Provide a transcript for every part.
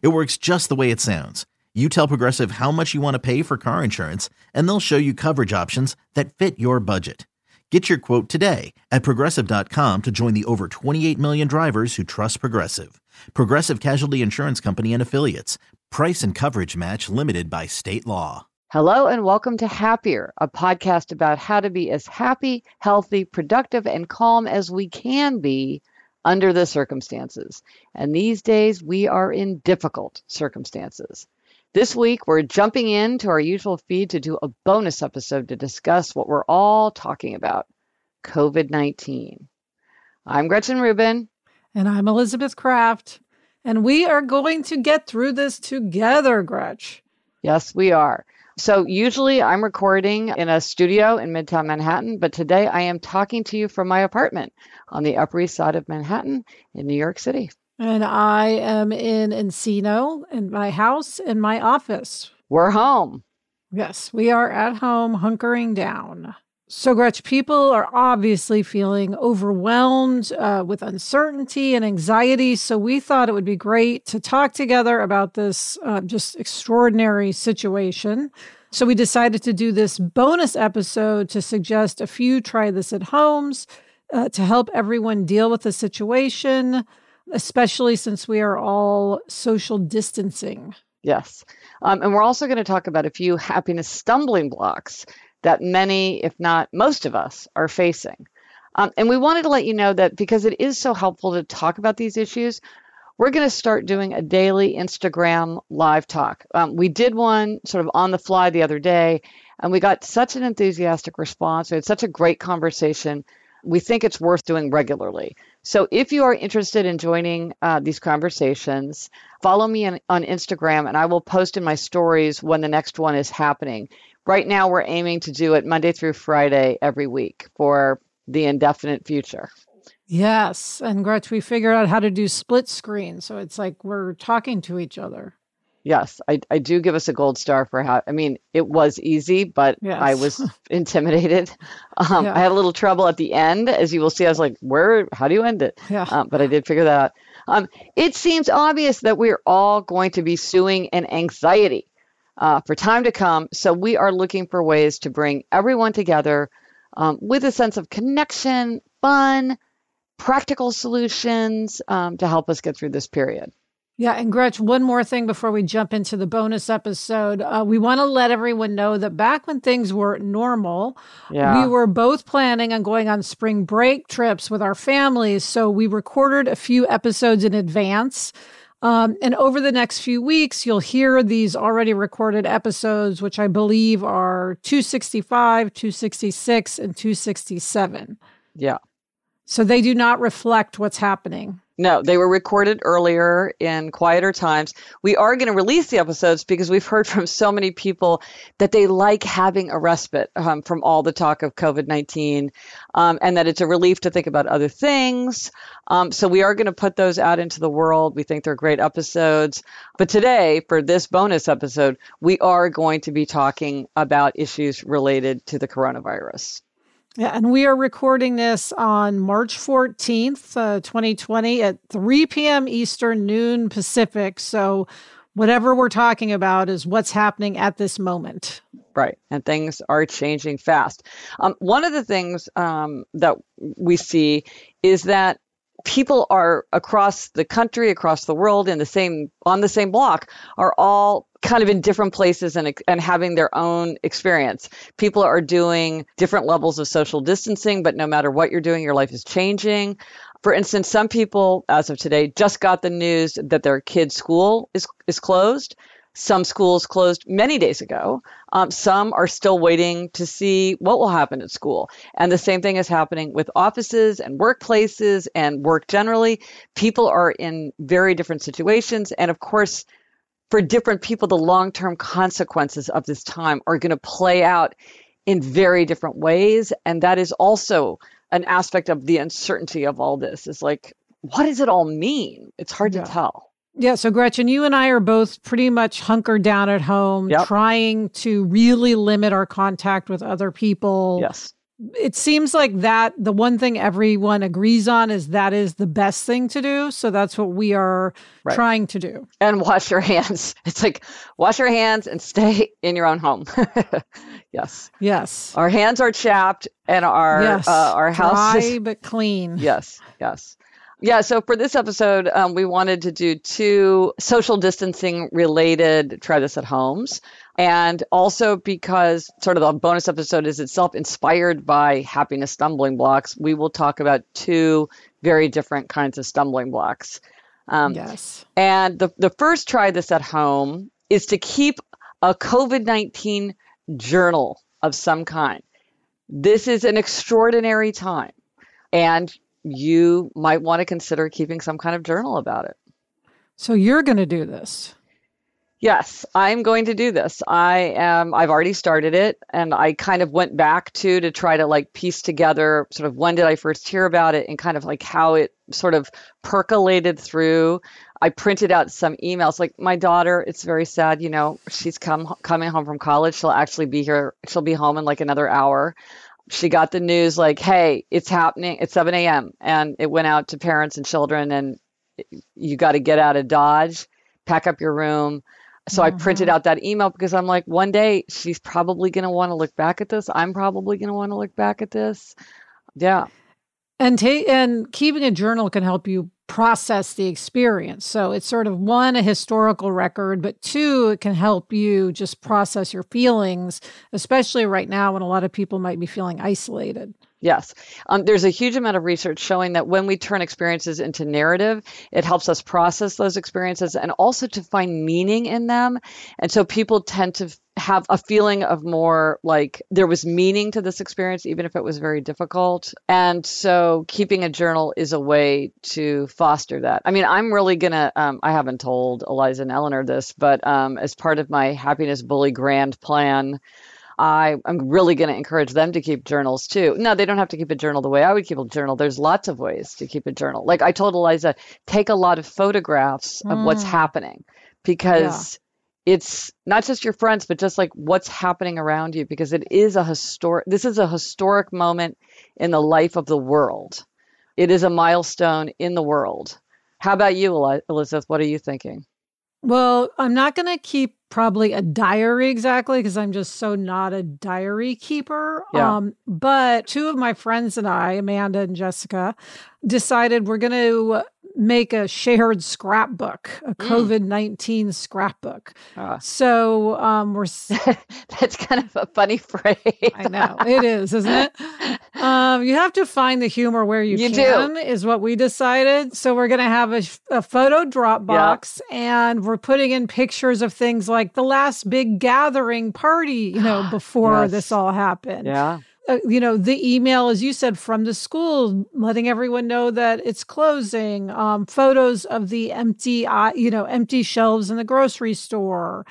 It works just the way it sounds. You tell Progressive how much you want to pay for car insurance, and they'll show you coverage options that fit your budget. Get your quote today at progressive.com to join the over 28 million drivers who trust Progressive. Progressive Casualty Insurance Company and Affiliates. Price and coverage match limited by state law. Hello, and welcome to Happier, a podcast about how to be as happy, healthy, productive, and calm as we can be under the circumstances. And these days, we are in difficult circumstances. This week, we're jumping into our usual feed to do a bonus episode to discuss what we're all talking about COVID 19. I'm Gretchen Rubin. And I'm Elizabeth Craft. And we are going to get through this together, Gretch. Yes, we are. So, usually I'm recording in a studio in Midtown Manhattan, but today I am talking to you from my apartment on the Upper East Side of Manhattan in New York City. And I am in Encino in my house in my office. We're home. Yes, we are at home hunkering down. So, Gretch, people are obviously feeling overwhelmed uh, with uncertainty and anxiety. So, we thought it would be great to talk together about this uh, just extraordinary situation. So, we decided to do this bonus episode to suggest a few try this at homes uh, to help everyone deal with the situation, especially since we are all social distancing. Yes. Um, and we're also going to talk about a few happiness stumbling blocks that many, if not most of us, are facing. Um, and we wanted to let you know that because it is so helpful to talk about these issues, we're going to start doing a daily Instagram live talk. Um, we did one sort of on the fly the other day, and we got such an enthusiastic response. We had such a great conversation we think it's worth doing regularly. So if you are interested in joining uh, these conversations, follow me on, on Instagram and I will post in my stories when the next one is happening. Right now, we're aiming to do it Monday through Friday every week for the indefinite future. Yes. And Gretch, we figured out how to do split screen. So it's like we're talking to each other. Yes, I, I do give us a gold star for how, I mean, it was easy, but yes. I was intimidated. Um, yeah. I had a little trouble at the end. As you will see, I was like, where, how do you end it? Yeah. Um, but I did figure that out. Um, it seems obvious that we're all going to be suing an anxiety uh, for time to come. So we are looking for ways to bring everyone together um, with a sense of connection, fun, practical solutions um, to help us get through this period. Yeah, and Gretch, one more thing before we jump into the bonus episode. Uh, we want to let everyone know that back when things were normal, yeah. we were both planning on going on spring break trips with our families. So we recorded a few episodes in advance. Um, and over the next few weeks, you'll hear these already recorded episodes, which I believe are 265, 266, and 267. Yeah. So they do not reflect what's happening. No, they were recorded earlier in quieter times. We are going to release the episodes because we've heard from so many people that they like having a respite um, from all the talk of COVID 19 um, and that it's a relief to think about other things. Um, so we are going to put those out into the world. We think they're great episodes. But today, for this bonus episode, we are going to be talking about issues related to the coronavirus. Yeah, and we are recording this on March 14th, uh, 2020 at 3 p.m. Eastern, noon Pacific. So, whatever we're talking about is what's happening at this moment. Right. And things are changing fast. Um, one of the things um, that we see is that people are across the country, across the world, in the same on the same block, are all kind of in different places and and having their own experience. People are doing different levels of social distancing, but no matter what you're doing, your life is changing. For instance, some people, as of today, just got the news that their kid's school is is closed. Some schools closed many days ago. Um, some are still waiting to see what will happen at school. And the same thing is happening with offices and workplaces and work generally. People are in very different situations. And of course, for different people, the long term consequences of this time are going to play out in very different ways. And that is also an aspect of the uncertainty of all this is like, what does it all mean? It's hard yeah. to tell. Yeah. So, Gretchen, you and I are both pretty much hunkered down at home, yep. trying to really limit our contact with other people. Yes. It seems like that the one thing everyone agrees on is that is the best thing to do. So, that's what we are right. trying to do. And wash your hands. It's like wash your hands and stay in your own home. yes. Yes. Our hands are chapped and our yes. uh, our house dry but clean. Yes. Yes. Yeah, so for this episode, um, we wanted to do two social distancing related try this at homes. And also because sort of the bonus episode is itself inspired by happiness stumbling blocks, we will talk about two very different kinds of stumbling blocks. Um, yes. And the, the first try this at home is to keep a COVID 19 journal of some kind. This is an extraordinary time. And you might want to consider keeping some kind of journal about it. So you're going to do this. Yes, I'm going to do this. I am I've already started it and I kind of went back to to try to like piece together sort of when did I first hear about it and kind of like how it sort of percolated through. I printed out some emails like my daughter, it's very sad, you know, she's come coming home from college. She'll actually be here. She'll be home in like another hour she got the news like, hey, it's happening. It's 7 a.m. And it went out to parents and children, and you got to get out of Dodge, pack up your room. So mm-hmm. I printed mm-hmm. out that email because I'm like, one day she's probably going to want to look back at this. I'm probably going to want to look back at this. Yeah. And ta- and keeping a journal can help you process the experience. So it's sort of one, a historical record, but two, it can help you just process your feelings, especially right now when a lot of people might be feeling isolated. Yes. Um, there's a huge amount of research showing that when we turn experiences into narrative, it helps us process those experiences and also to find meaning in them. And so people tend to have a feeling of more like there was meaning to this experience, even if it was very difficult. And so keeping a journal is a way to foster that. I mean, I'm really going to, um, I haven't told Eliza and Eleanor this, but um, as part of my happiness bully grand plan, I, am really going to encourage them to keep journals too. No, they don't have to keep a journal the way I would keep a journal. There's lots of ways to keep a journal. Like I told Eliza, take a lot of photographs of what's mm. happening because yeah. it's not just your friends, but just like what's happening around you because it is a historic, this is a historic moment in the life of the world. It is a milestone in the world. How about you, Elizabeth? What are you thinking? Well, I'm not going to keep probably a diary exactly because I'm just so not a diary keeper. Yeah. Um, but two of my friends and I, Amanda and Jessica, decided we're going to make a shared scrapbook, a mm. COVID 19 scrapbook. Uh, so um, we're. That's kind of a funny phrase. I know. It is, isn't it? Um, you have to find the humor where you, you can, do. is what we decided. So we're going to have a, a photo Dropbox yep. and we're putting in pictures of things like the last big gathering party, you know, before yes. this all happened. Yeah uh, you know, the email, as you said, from the school, letting everyone know that it's closing, um, photos of the empty, uh, you know, empty shelves in the grocery store,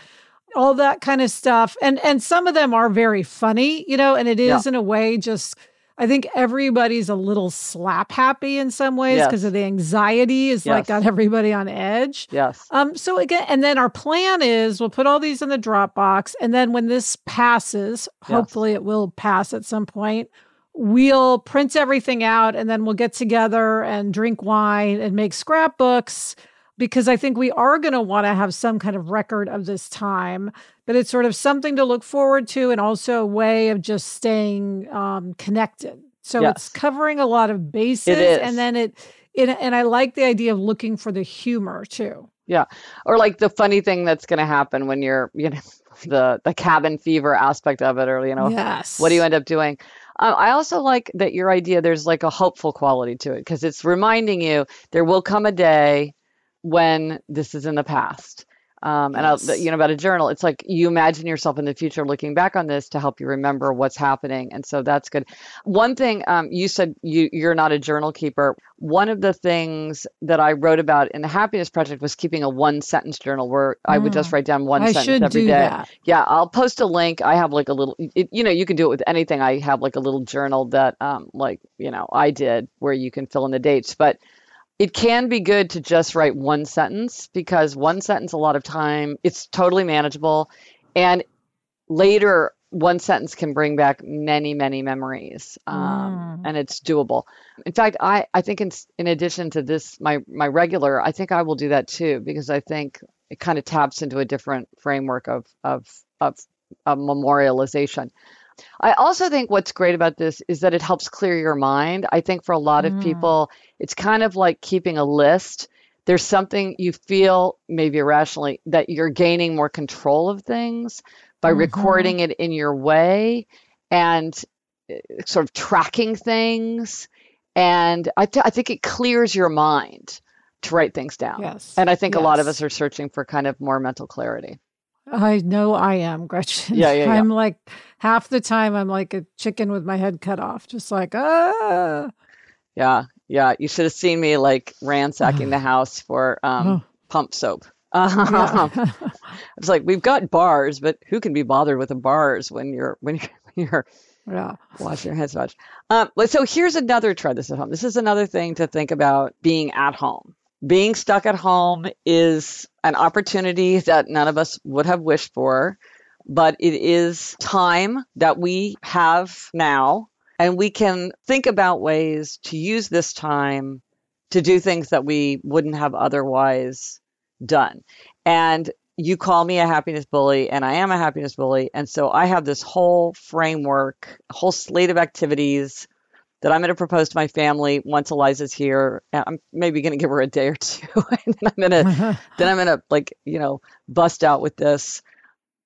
all that kind of stuff. And and some of them are very funny, you know, and it is yeah. in a way just I think everybody's a little slap happy in some ways because yes. of the anxiety is yes. like got everybody on edge. Yes. Um. So again, and then our plan is we'll put all these in the Dropbox, and then when this passes, yes. hopefully it will pass at some point. We'll print everything out, and then we'll get together and drink wine and make scrapbooks because I think we are going to want to have some kind of record of this time, but it's sort of something to look forward to and also a way of just staying um, connected. So yes. it's covering a lot of bases and then it, it, and I like the idea of looking for the humor too. Yeah. Or like the funny thing that's going to happen when you're, you know, the the cabin fever aspect of it or you know yes. what do you end up doing um, i also like that your idea there's like a hopeful quality to it because it's reminding you there will come a day when this is in the past. Um, and yes. I'll, you know about a journal it's like you imagine yourself in the future looking back on this to help you remember what's happening and so that's good one thing um, you said you, you're not a journal keeper one of the things that i wrote about in the happiness project was keeping a one sentence journal where mm. i would just mm. write down one I sentence every day. That. yeah i'll post a link i have like a little it, you know you can do it with anything i have like a little journal that um, like you know i did where you can fill in the dates but it can be good to just write one sentence because one sentence a lot of time it's totally manageable and later one sentence can bring back many many memories um, mm. and it's doable in fact i i think in, in addition to this my my regular i think i will do that too because i think it kind of taps into a different framework of of of, of memorialization I also think what's great about this is that it helps clear your mind. I think for a lot of mm. people, it's kind of like keeping a list. There's something you feel maybe irrationally that you're gaining more control of things by mm-hmm. recording it in your way and uh, sort of tracking things. And I, th- I think it clears your mind to write things down. Yes. And I think yes. a lot of us are searching for kind of more mental clarity. I know I am, Gretchen. Yeah, yeah, yeah. I'm like half the time I'm like a chicken with my head cut off, just like ah. Yeah, yeah. You should have seen me like ransacking the house for um, oh. pump soap. Yeah. it's like we've got bars, but who can be bothered with the bars when you're when you're, when you're yeah. washing your hands much. Um, so here's another try this at home. This is another thing to think about being at home being stuck at home is an opportunity that none of us would have wished for, but it is time that we have now. And we can think about ways to use this time to do things that we wouldn't have otherwise done. And you call me a happiness bully, and I am a happiness bully. And so I have this whole framework, a whole slate of activities that I'm going to propose to my family once Eliza's here. I'm maybe going to give her a day or two, and then I'm going to then I'm going to like you know bust out with this.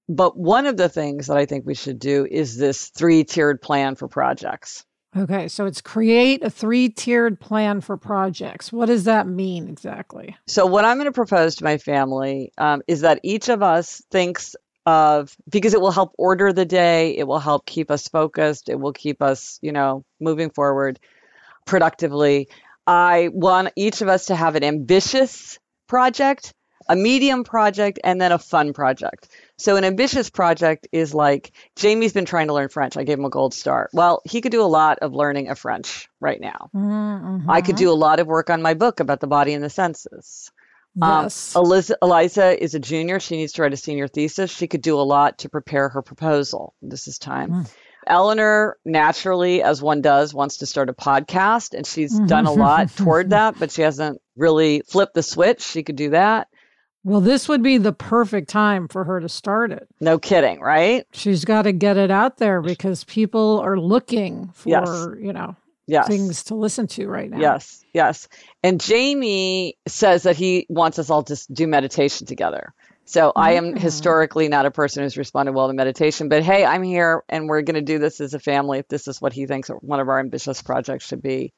But one of the things that I think we should do is this three-tiered plan for projects. Okay, so it's create a three-tiered plan for projects. What does that mean exactly? So what I'm going to propose to my family um, is that each of us thinks of because it will help order the day, it will help keep us focused, it will keep us, you know, moving forward productively. I want each of us to have an ambitious project, a medium project, and then a fun project. So, an ambitious project is like Jamie's been trying to learn French. I gave him a gold star. Well, he could do a lot of learning of French right now. Mm-hmm. I could do a lot of work on my book about the body and the senses. Um, yes. Um, Eliza, Eliza is a junior. She needs to write a senior thesis. She could do a lot to prepare her proposal. This is time. Mm. Eleanor, naturally, as one does, wants to start a podcast, and she's mm-hmm. done a lot toward that, but she hasn't really flipped the switch. She could do that. Well, this would be the perfect time for her to start it. No kidding, right? She's got to get it out there because people are looking for, yes. you know, yes. things to listen to right now. Yes, yes. And Jamie says that he wants us all to do meditation together. So. I am mm. historically not a person who's responded well to meditation, but hey, I'm here and we're going to do this as a family if this is what he thinks one of our ambitious projects should be.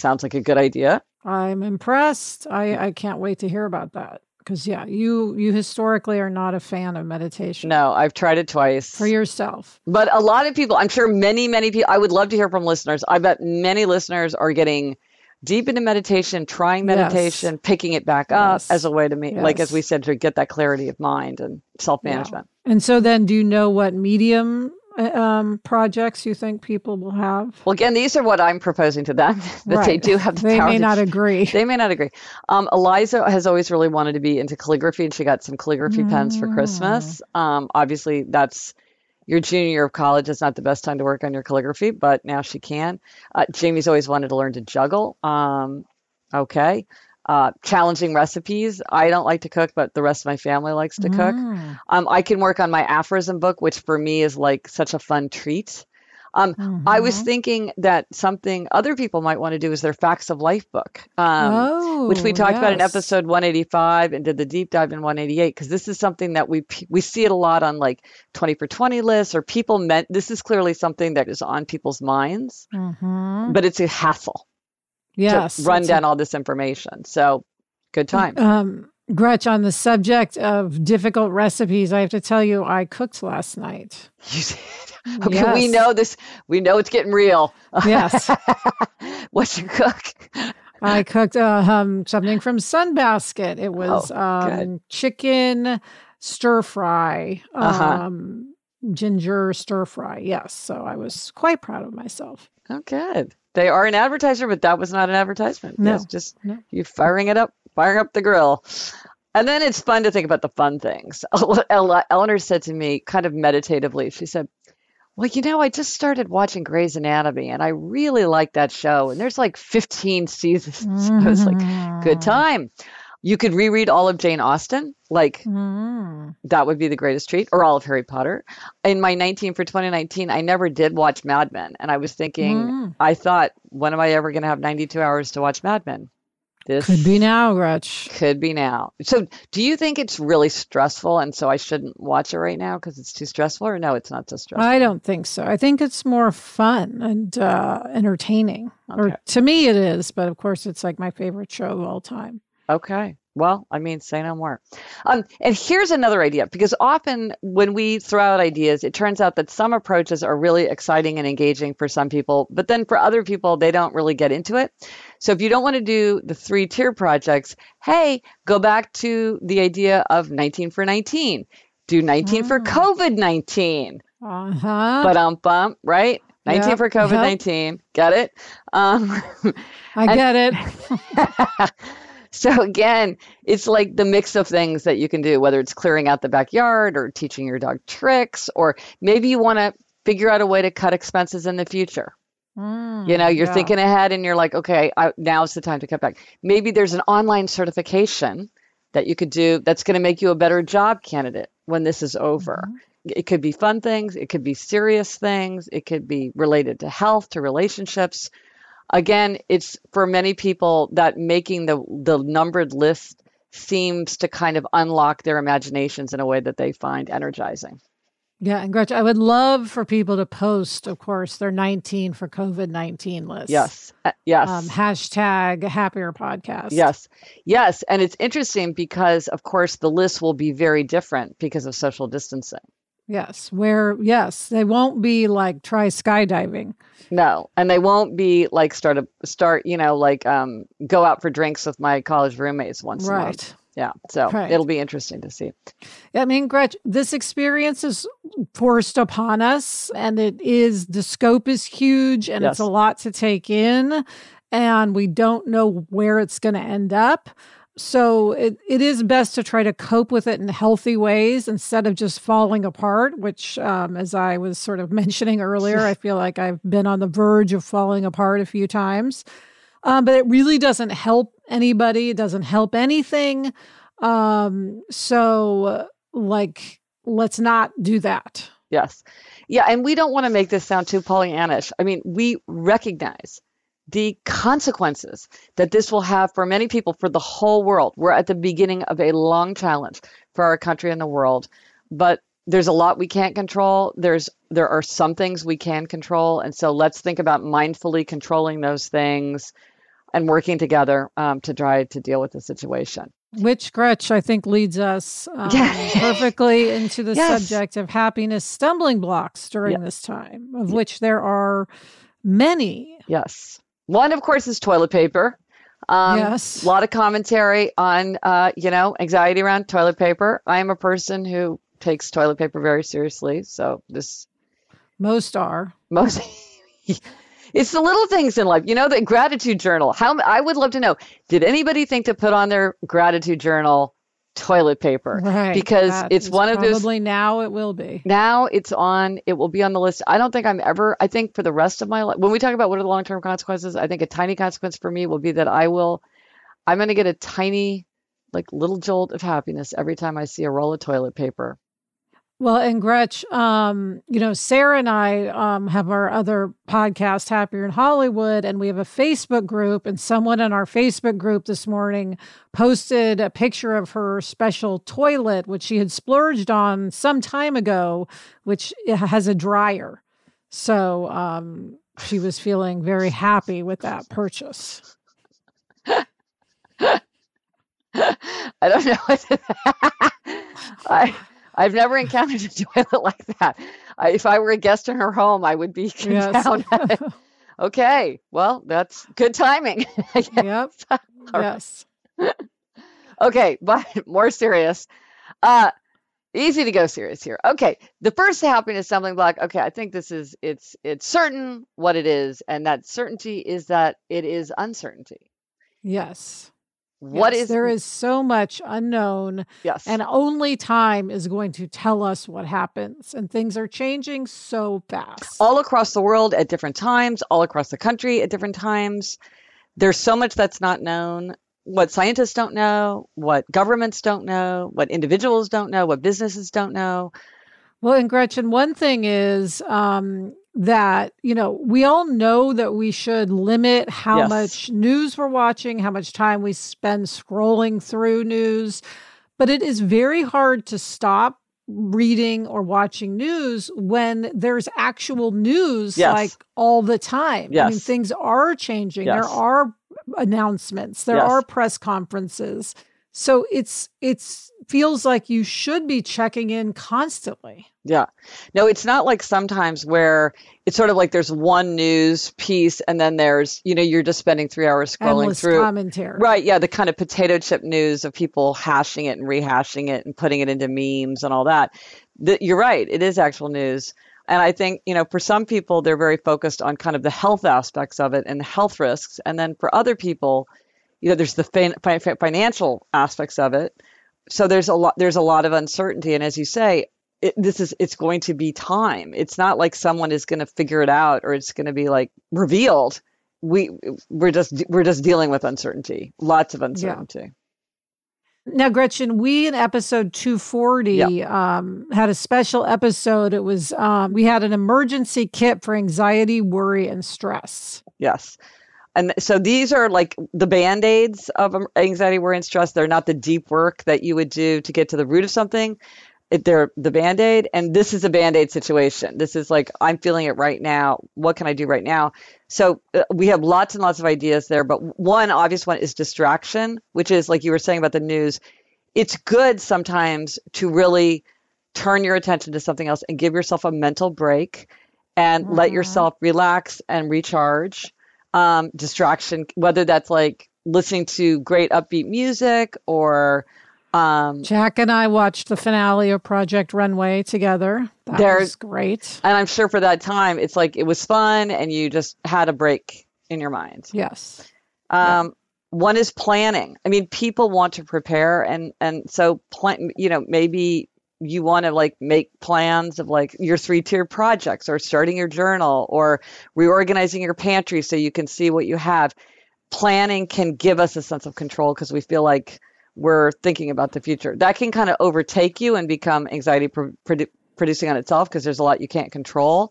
Sounds like a good idea. I'm impressed. I, I can't wait to hear about that because yeah, you you historically are not a fan of meditation. No, I've tried it twice for yourself. But a lot of people, I'm sure many, many people. I would love to hear from listeners. I bet many listeners are getting deep into meditation, trying meditation, yes. picking it back up yes. as a way to meet, yes. like as we said, to get that clarity of mind and self management. Yeah. And so, then, do you know what medium um, projects you think people will have? Well, again, these are what I'm proposing to them that right. they do have the they power. may to, not agree. They may not agree. Um, Eliza has always really wanted to be into calligraphy, and she got some calligraphy mm. pens for Christmas. Mm. Um, obviously, that's your junior year of college is not the best time to work on your calligraphy, but now she can. Uh, Jamie's always wanted to learn to juggle. Um, okay uh, challenging recipes. I don't like to cook, but the rest of my family likes to cook. Mm. Um, I can work on my aphorism book, which for me is like such a fun treat. Um, mm-hmm. I was mm-hmm. thinking that something other people might want to do is their Facts of Life book, um, oh, which we talked yes. about in episode 185 and did the deep dive in 188 because this is something that we we see it a lot on like 20 for 20 lists or people meant this is clearly something that is on people's minds, mm-hmm. but it's a hassle yes, run down a, all this information. So good time. Um, Gretch, on the subject of difficult recipes, I have to tell you, I cooked last night. You did? Okay, yes. we know this. We know it's getting real. Yes. What'd you cook? I cooked uh, um, something from Sunbasket. It was oh, um, chicken stir fry, uh-huh. um, ginger stir fry. Yes. So I was quite proud of myself. Oh, good. They are an advertiser, but that was not an advertisement. No, it's just no. you firing it up, firing up the grill. And then it's fun to think about the fun things. Eleanor said to me, kind of meditatively, she said, Well, you know, I just started watching Grey's Anatomy and I really like that show. And there's like 15 seasons. Mm-hmm. I was like, Good mm-hmm. time. You could reread all of Jane Austen, like mm. that would be the greatest treat, or all of Harry Potter. In my 19 for 2019, I never did watch Mad Men, and I was thinking, mm. I thought, when am I ever going to have 92 hours to watch Mad Men? This could be now, Gretch. Could be now. So, do you think it's really stressful, and so I shouldn't watch it right now because it's too stressful, or no, it's not so stressful? I don't think so. I think it's more fun and uh, entertaining, okay. or to me, it is. But of course, it's like my favorite show of all time. Okay. Well, I mean, say no more. Um, and here's another idea because often when we throw out ideas, it turns out that some approaches are really exciting and engaging for some people, but then for other people, they don't really get into it. So if you don't want to do the three tier projects, hey, go back to the idea of 19 for 19. Do 19 for ah. COVID 19. Uh huh. But um bump, right? 19 yep, for COVID 19. Yep. Get it? Um, I get it. So again, it's like the mix of things that you can do, whether it's clearing out the backyard or teaching your dog tricks, or maybe you want to figure out a way to cut expenses in the future. Mm, you know, you're yeah. thinking ahead and you're like, okay, I, now's the time to cut back. Maybe there's an online certification that you could do that's going to make you a better job candidate when this is over. Mm-hmm. It could be fun things, it could be serious things, it could be related to health, to relationships again, it's for many people that making the the numbered list seems to kind of unlock their imaginations in a way that they find energizing. Yeah, and Gretchen, I would love for people to post, of course, their 19 for COVID 19 list. Yes. Uh, yes. Um, hashtag happier podcast. Yes. Yes. And it's interesting because, of course, the list will be very different because of social distancing. Yes. Where, yes, they won't be like try skydiving. No, and they won't be like start a start, you know, like um go out for drinks with my college roommates once right. a month. Yeah, so right. it'll be interesting to see. I mean, Gretch, this experience is forced upon us, and it is the scope is huge, and yes. it's a lot to take in, and we don't know where it's going to end up. So it, it is best to try to cope with it in healthy ways instead of just falling apart, which, um, as I was sort of mentioning earlier, I feel like I've been on the verge of falling apart a few times. Um, but it really doesn't help anybody, it doesn't help anything. Um, so, like, let's not do that. Yes. Yeah. And we don't want to make this sound too Pollyannish. I mean, we recognize the consequences that this will have for many people for the whole world. We're at the beginning of a long challenge for our country and the world, but there's a lot we can't control. There's there are some things we can control, and so let's think about mindfully controlling those things and working together um, to try to deal with the situation. Which Gretch, I think, leads us um, perfectly into the Yes. subject of happiness stumbling blocks during Yeah. this time, of which there are many. Yes. One, of course, is toilet paper. Um, Yes. A lot of commentary on, uh, you know, anxiety around toilet paper. I am a person who takes toilet paper very seriously. So this Most are. most, it's the little things in life. You know, the gratitude journal. How I would love to know. Did anybody think to put on their gratitude journal toilet paper? Right. Because it's one of those Probably now it will be. now it's on it will be on the list i don't think i'm ever i think for the rest of my life when we talk about what are the long-term consequences i think a tiny consequence for me will be that i will i'm going to get a tiny like little jolt of happiness every time i see a roll of toilet paper Well, and Gretch, um, you know, Sarah and I um, have our other podcast, Happier in Hollywood, and we have a Facebook group. And someone in our Facebook group this morning posted a picture of her special toilet, which she had splurged on some time ago, which has a dryer. So um, she was feeling very happy with that purchase. i don't know i i've never encountered a toilet like that I, if i were a guest in her home i would be Yes. down okay well that's good timing yep. Yes. Okay, but more serious. Uh easy to go serious here. Okay, the first happiness stumbling block. Okay, I think this is it's it's certain what it is, and that certainty is that it is uncertainty. Yes. What Yes, is there is so much unknown yes and only time is going to tell us what happens and things are changing so fast all across the world at different times, all across the country at different times. There's so much that's not known. What scientists don't know, what governments don't know, what individuals don't know, what businesses don't know. well and gretchen one thing is um, that you know we all know that we should limit how Yes. much news we're watching how much time we spend scrolling through news but it is very hard to stop reading or watching news when there's actual news Yes. like all the time. I mean, things are changing. There are announcements. There Yes. are press conferences. So it's it's feels like you should be checking in constantly. Yeah. No, it's not like sometimes where it's sort of like there's one news piece and then there's, you know, you're just spending three hours scrolling Endless through. commentary. Right. Yeah. The kind of potato chip news of people hashing it and rehashing it and putting it into memes and all that. The, you're right. It is actual news. And I think, you know, for some people, they're very focused on kind of the health aspects of it and the health risks. And then for other people, you know, there's the fin- fi- fi- financial aspects of it. So there's a lot, there's a lot of uncertainty. And as you say, it, this is, it's going to be time. It's not like someone is going to figure it out or it's going to be like revealed. We, we're just, we're just dealing with uncertainty, lots of uncertainty. Now, Gretchen, we in episode 240 um, had a special episode. It was, um, we had an emergency kit for anxiety, worry, and stress. Yes. And so these are like the band aids of anxiety, worry, and stress. They're not the deep work that you would do to get to the root of something. It, they're the band aid. And this is a band aid situation. This is like, I'm feeling it right now. What can I do right now? So uh, we have lots and lots of ideas there. But one obvious one is distraction, which is like you were saying about the news. It's good sometimes to really turn your attention to something else and give yourself a mental break and let Mhm. yourself relax and recharge um, distraction, whether that's like listening to great upbeat music or um, Jack and I watched the finale of Project Runway together. That was great. and I'm sure for that time it's like it was fun and you just had a break in your mind. Yes. Um, One is planning. I mean, people want to prepare, and and so plan. You know, maybe you want to like make plans of like your three tier projects, or starting your journal, or reorganizing your pantry so you can see what you have. Planning can give us a sense of control because we feel like we're thinking about the future. That can kind of overtake you and become anxiety pro- produ- producing on itself because there's a lot you can't control.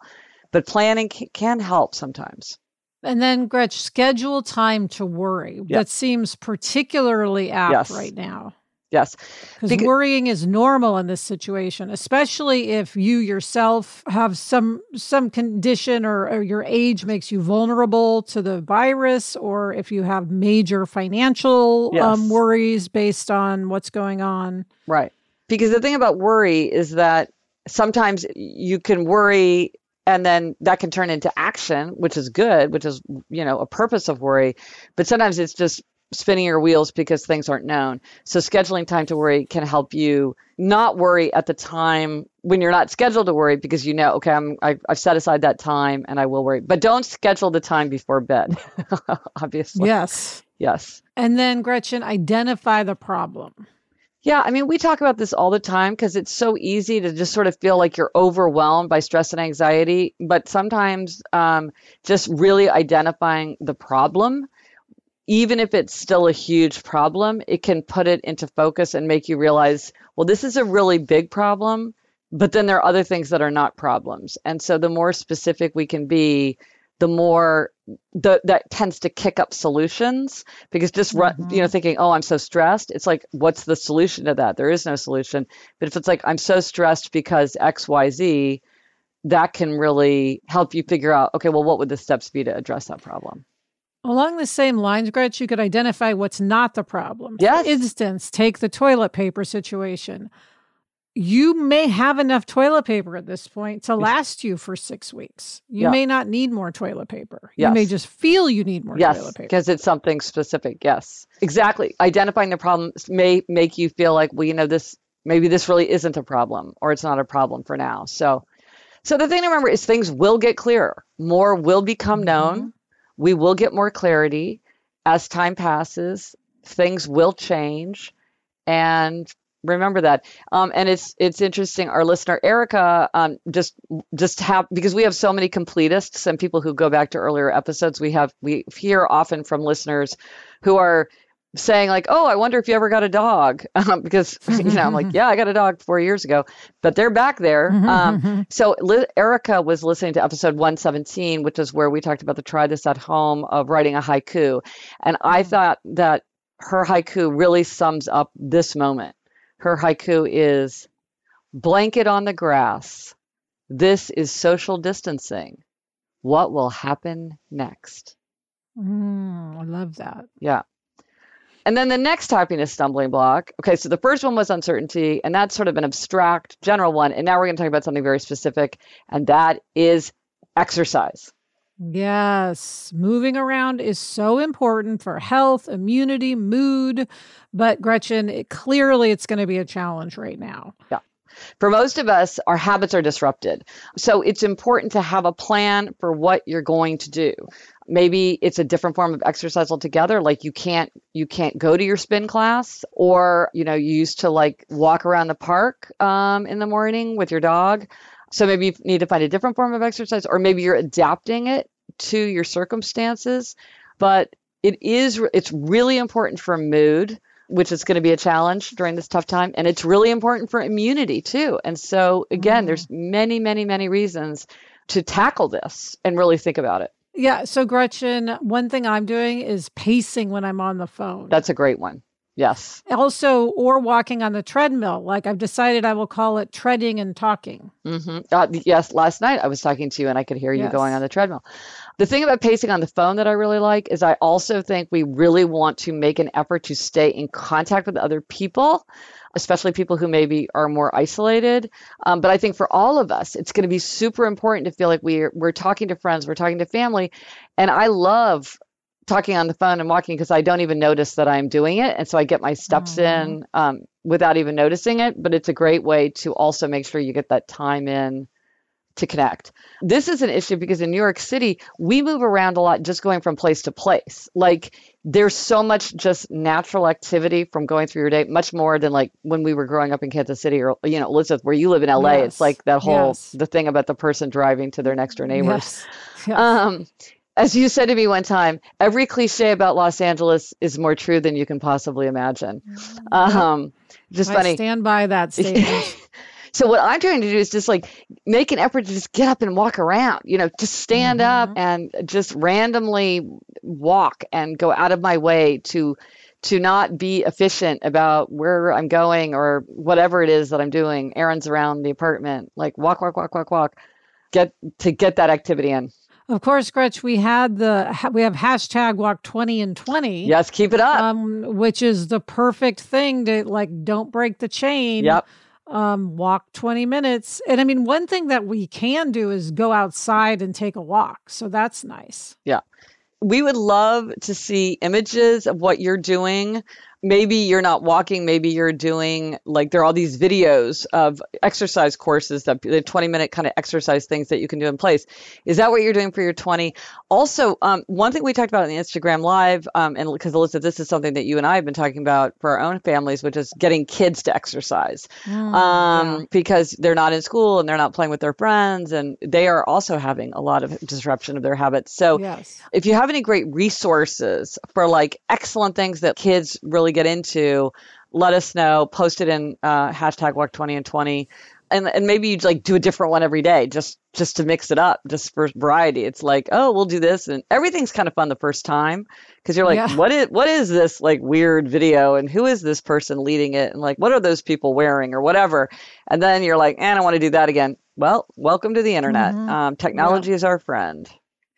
But planning c- can help sometimes. And then, Gretch, schedule time to worry. That seems particularly apt Yes. right now. Yes. Because worrying is normal in this situation, especially if you yourself have some some condition or, or, your age makes you vulnerable to the virus, or if you have major financial yes. um, worries based on what's going on. Right. Because the thing about worry is that sometimes you can worry and then that can turn into action which is good which is you know a purpose of worry but sometimes it's just spinning your wheels because things aren't known. So scheduling time to worry can help you not worry at the time when you're not scheduled to worry because you know, okay, I'm I, have set aside that time and I will worry. But don't schedule the time before bed, obviously. Yes. Yes. And then Gretchen, identify the problem. Yeah, I mean, we talk about this all the time because it's so easy to just sort of feel like you're overwhelmed by stress and anxiety. But sometimes um, just really identifying the problem even if it's still a huge problem, it can put it into focus and make you realize, well, this is a really big problem, but then there are other things that are not problems. And so the more specific we can be, the more the, that tends to kick up solutions because just mm-hmm. you know thinking oh i'm so stressed it's like what's the solution to that there is no solution but if it's like i'm so stressed because xyz that can really help you figure out okay well what would the steps be to address that problem Along the same lines, Gretch, you could identify what's not the problem. Yes. For instance, take the toilet paper situation. You may have enough toilet paper at this point to last you for six weeks. You yeah. may not need more toilet paper. Yes. You may just feel you need more yes, toilet paper. Because it's something specific. Yes. Exactly. Identifying the problem may make you feel like, well, you know, this maybe this really isn't a problem or it's not a problem for now. So so the thing to remember is things will get clearer. More will become known. Mm-hmm. We will get more clarity as time passes. Things will change, and remember that. Um, and it's it's interesting. Our listener Erica um, just just have because we have so many completists and people who go back to earlier episodes. We have we hear often from listeners who are saying like, "Oh, I wonder if you ever got a dog," um, because you know I'm like, "Yeah, I got a dog four years ago," but they're back there. Um, so Li- Erica was listening to episode 117, which is where we talked about the try this at home of writing a haiku, and I mm. thought that her haiku really sums up this moment. Her haiku is blanket on the grass. This is social distancing. What will happen next? Mm, I love that. Yeah. And then the next happiness stumbling block. Okay, so the first one was uncertainty, and that's sort of an abstract, general one. And now we're going to talk about something very specific, and that is exercise. Yes, moving around is so important for health, immunity, mood. But Gretchen, it, clearly it's going to be a challenge right now. Yeah. For most of us, our habits are disrupted. So it's important to have a plan for what you're going to do. Maybe it's a different form of exercise altogether like you can't you can't go to your spin class or you know you used to like walk around the park um, in the morning with your dog. So maybe you need to find a different form of exercise or maybe you're adapting it to your circumstances. But it is it's really important for mood which is going to be a challenge during this tough time and it's really important for immunity too and so again mm. there's many many many reasons to tackle this and really think about it yeah. So, Gretchen, one thing I'm doing is pacing when I'm on the phone. That's a great one. Yes. Also, or walking on the treadmill. Like I've decided I will call it treading and talking. Mm-hmm. Uh, yes. Last night I was talking to you and I could hear you yes. going on the treadmill. The thing about pacing on the phone that I really like is I also think we really want to make an effort to stay in contact with other people especially people who maybe are more isolated. Um, but I think for all of us, it's going to be super important to feel like we're we're talking to friends, we're talking to family, and I love talking on the phone and walking because I don't even notice that I'm doing it, and so I get my steps mm-hmm. in um, without even noticing it. But it's a great way to also make sure you get that time in to connect. This is an issue because in New York City, we move around a lot just going from place to place. Like there's so much just natural activity from going through your day, much more than like when we were growing up in Kansas City or, you know, Elizabeth, where you live in LA. Yes. It's like that whole, yes. the thing about the person driving to their next door neighbors. Yes. Um, as you said to me one time, every cliche about Los Angeles is more true than you can possibly imagine. Mm-hmm. Um, just I funny. Stand by that statement. So what I'm trying to do is just like make an effort to just get up and walk around, you know, just stand mm-hmm. up and just randomly walk and go out of my way to to not be efficient about where I'm going or whatever it is that I'm doing, errands around the apartment, like walk, walk, walk, walk, walk, get to get that activity in. Of course, Gretch, we had the we have hashtag walk 20 and 20. Yes, keep it up. Um, which is the perfect thing to like don't break the chain. Yep. Um, walk 20 minutes. And I mean, one thing that we can do is go outside and take a walk. So that's nice. Yeah. We would love to see images of what you're doing maybe you're not walking maybe you're doing like there are all these videos of exercise courses that the 20 minute kind of exercise things that you can do in place is that what you're doing for your 20 also um, one thing we talked about in the instagram live um, and because alyssa this is something that you and i have been talking about for our own families which is getting kids to exercise mm, um, yeah. because they're not in school and they're not playing with their friends and they are also having a lot of disruption of their habits so yes. if you have any great resources for like excellent things that kids really really get into, let us know. Post it in uh, hashtag Walk 20 and 20. And, and maybe you like do a different one every day just just to mix it up just for variety it's like oh we'll do this and everything's kind of fun the first time because you're like yeah. what is what is this like weird video and who is this person leading it and like what are those people wearing or whatever and then you're like and i want to do that again well welcome to the internet mm-hmm. um, technology yeah. is our friend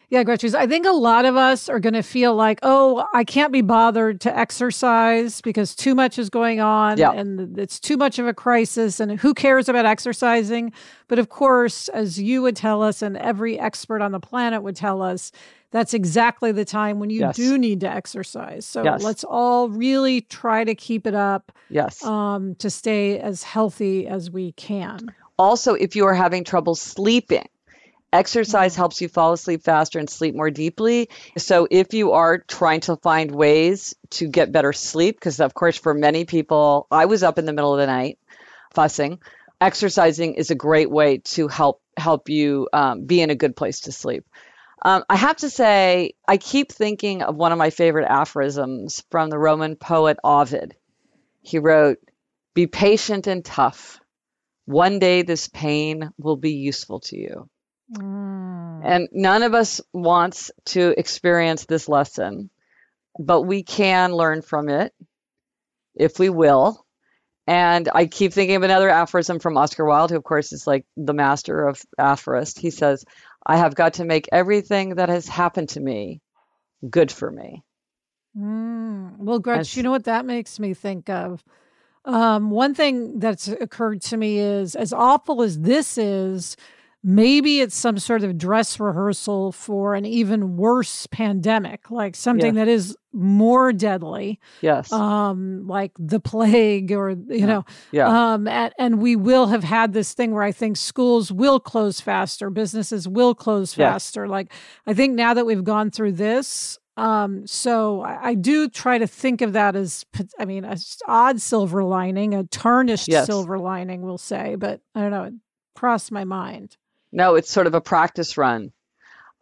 yeah, Gretchen, I think a lot of us are going to feel like, oh, I can't be bothered to exercise because too much is going on yeah. and it's too much of a crisis. And who cares about exercising? But of course, as you would tell us, and every expert on the planet would tell us, that's exactly the time when you yes. do need to exercise. So yes. let's all really try to keep it up. Yes. Um, to stay as healthy as we can. Also, if you are having trouble sleeping, Exercise helps you fall asleep faster and sleep more deeply. So, if you are trying to find ways to get better sleep, because of course, for many people, I was up in the middle of the night fussing. Exercising is a great way to help help you um, be in a good place to sleep. Um, I have to say, I keep thinking of one of my favorite aphorisms from the Roman poet Ovid. He wrote, "Be patient and tough. One day this pain will be useful to you." Mm. And none of us wants to experience this lesson, but we can learn from it if we will. And I keep thinking of another aphorism from Oscar Wilde, who, of course, is like the master of aphorist. He says, I have got to make everything that has happened to me good for me. Mm. Well, Gretch, you know what that makes me think of? Um, one thing that's occurred to me is as awful as this is, maybe it's some sort of dress rehearsal for an even worse pandemic like something yeah. that is more deadly yes um like the plague or you yeah. know yeah um and, and we will have had this thing where i think schools will close faster businesses will close faster yes. like i think now that we've gone through this um, so I, I, do try to think of that as, I mean, a odd silver lining, a tarnished yes. silver lining, we'll say, but I don't know, it crossed my mind. No, it's sort of a practice run.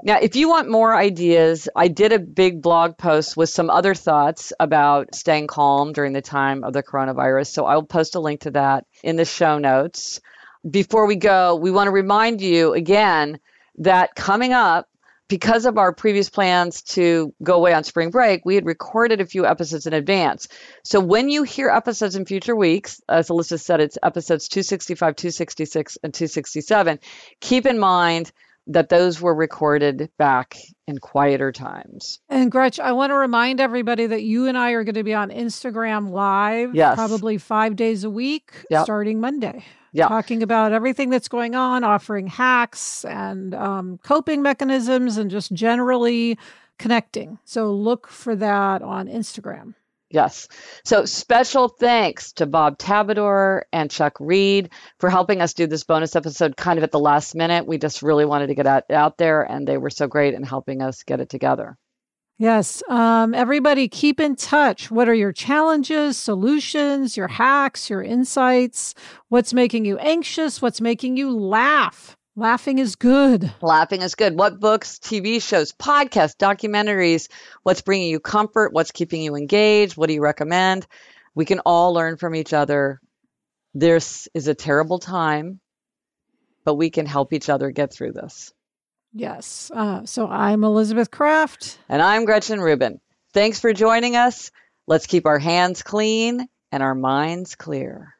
Now, if you want more ideas, I did a big blog post with some other thoughts about staying calm during the time of the coronavirus. So I'll post a link to that in the show notes. Before we go, we want to remind you again that coming up, because of our previous plans to go away on spring break, we had recorded a few episodes in advance. So when you hear episodes in future weeks, as Alyssa said, it's episodes 265, 266, and 267, keep in mind that those were recorded back in quieter times. And Gretch, I want to remind everybody that you and I are going to be on Instagram Live yes. probably five days a week yep. starting Monday yeah. talking about everything that's going on, offering hacks and um, coping mechanisms, and just generally connecting. So look for that on Instagram. Yes. So special thanks to Bob Tabador and Chuck Reed for helping us do this bonus episode kind of at the last minute. We just really wanted to get out, out there, and they were so great in helping us get it together. Yes. Um, everybody, keep in touch. What are your challenges, solutions, your hacks, your insights? What's making you anxious? What's making you laugh? Laughing is good. Laughing is good. What books, TV shows, podcasts, documentaries? What's bringing you comfort? What's keeping you engaged? What do you recommend? We can all learn from each other. This is a terrible time, but we can help each other get through this. Yes. Uh, so I'm Elizabeth Craft. And I'm Gretchen Rubin. Thanks for joining us. Let's keep our hands clean and our minds clear.